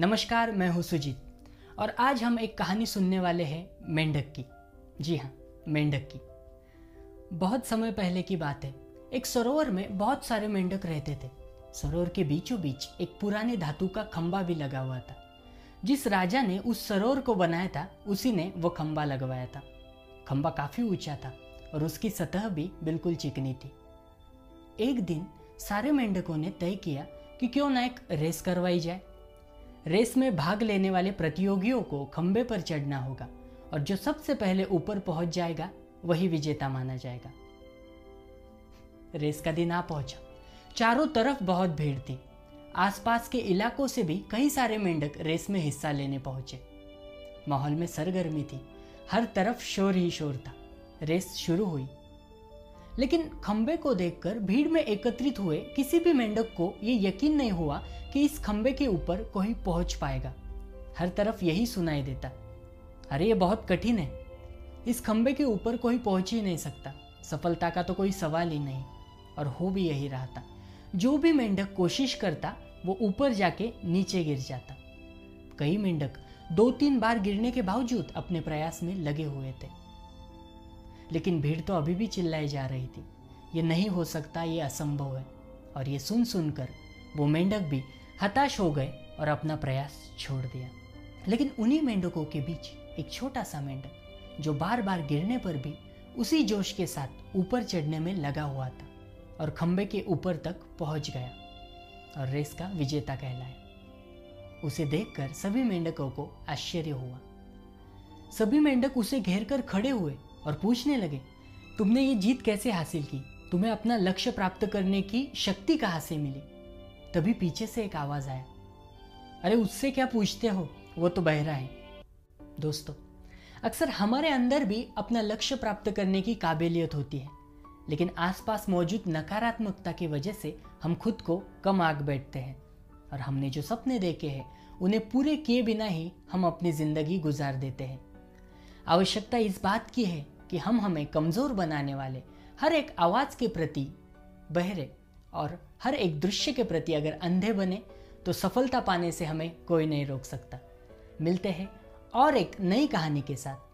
नमस्कार, मैं हूँ सुजीत। और आज हम एक कहानी सुनने वाले हैं मेंढक की। जी हाँ मेंढक की। बहुत समय पहले की बात है। एक सरोवर में बहुत सारे मेंढक रहते थे। सरोवर के बीचों बीच एक पुराने धातु का खंबा भी लगा हुआ था। जिस राजा ने उस सरोवर को बनाया था, उसी ने वो खंबा लगवाया था। खंबा काफ़ी ऊँचा था और उसकी सतह भी बिल्कुल चिकनी थी। एक दिन सारे मेंढकों ने तय किया कि क्यों ना एक रेस करवाई जाए। रेस में भाग लेने वाले प्रतियोगियों को खंबे पर चढ़ना होगा और जो सबसे पहले ऊपर पहुँच जाएगा, वही विजेता माना जाएगा। रेस का दिन आ पहुँचा। चारों तरफ़ बहुत भीड़ थी। आसपास के इलाकों से भी कई सारे मेंढक रेस में हिस्सा लेने पहुँचे। माहौल में सरगर्मी थी। हर तरफ़ शोर ही शोर था। रेस शुरू हुई। लेकिन खंबे को देखकर भीड़ में एकत्रित हुए किसी भी मेंढक को यह यकीन नहीं हुआ कि इस खंबे के ऊपर कोई पहुँच पाएगा। हर तरफ़ यही सुनाई देता। अरे, ये बहुत कठिन है। इस खंबे के ऊपर कोई पहुँच ही नहीं सकता। सफलता का तो कोई सवाल ही नहीं, और हो भी यही रहा था जो भी मेंढक कोशिश करता, वो ऊपर जाके नीचे गिर जाता। कई मेंढक दो तीन बार गिरने के बावजूद अपने प्रयास में लगे हुए थे। लेकिन भीड़ तो अभी भी चिल्लाई जा रही थी। ये नहीं हो सकता, ये असंभव है। और ये सुन सुनकर वो मेंढक भी हताश हो गए और अपना प्रयास छोड़ दिया। लेकिन उन्हीं मेंढकों के बीच एक छोटा सा मेंढक, जो बार बार गिरने पर भी उसी जोश के साथ ऊपर चढ़ने में लगा हुआ था और खंबे के ऊपर तक पहुँच गया और रेस का विजेता कहलाया। उसे देखकर सभी मेंढकों को आश्चर्य हुआ। सभी मेंढक उसे घेर कर खड़े हुए और पूछने लगे, तुमने ये जीत कैसे हासिल की? तुम्हें अपना लक्ष्य प्राप्त करने की शक्ति कहाँ से मिली? तभी पीछे से एक आवाज़ आया, अरे, उससे क्या पूछते हो? वो तो बहरा है। दोस्तों, अक्सर हमारे अंदर भी अपना लक्ष्य प्राप्त करने की काबिलियत होती है, लेकिन आसपास मौजूद नकारात्मकता की वजह से हम खुद को कम आग बैठते हैं और हमने जो सपने देखे हैं, उन्हें पूरे किए बिना ही हम अपनी ज़िंदगी गुजार देते हैं। आवश्यकता इस बात की है कि हम हमें कमज़ोर बनाने वाले हर एक आवाज़ के प्रति बहरे और हर एक दृश्य के प्रति अगर अंधे बने तो सफलता पाने से हमें कोई नहीं रोक सकता। मिलते हैं और एक नई कहानी के साथ।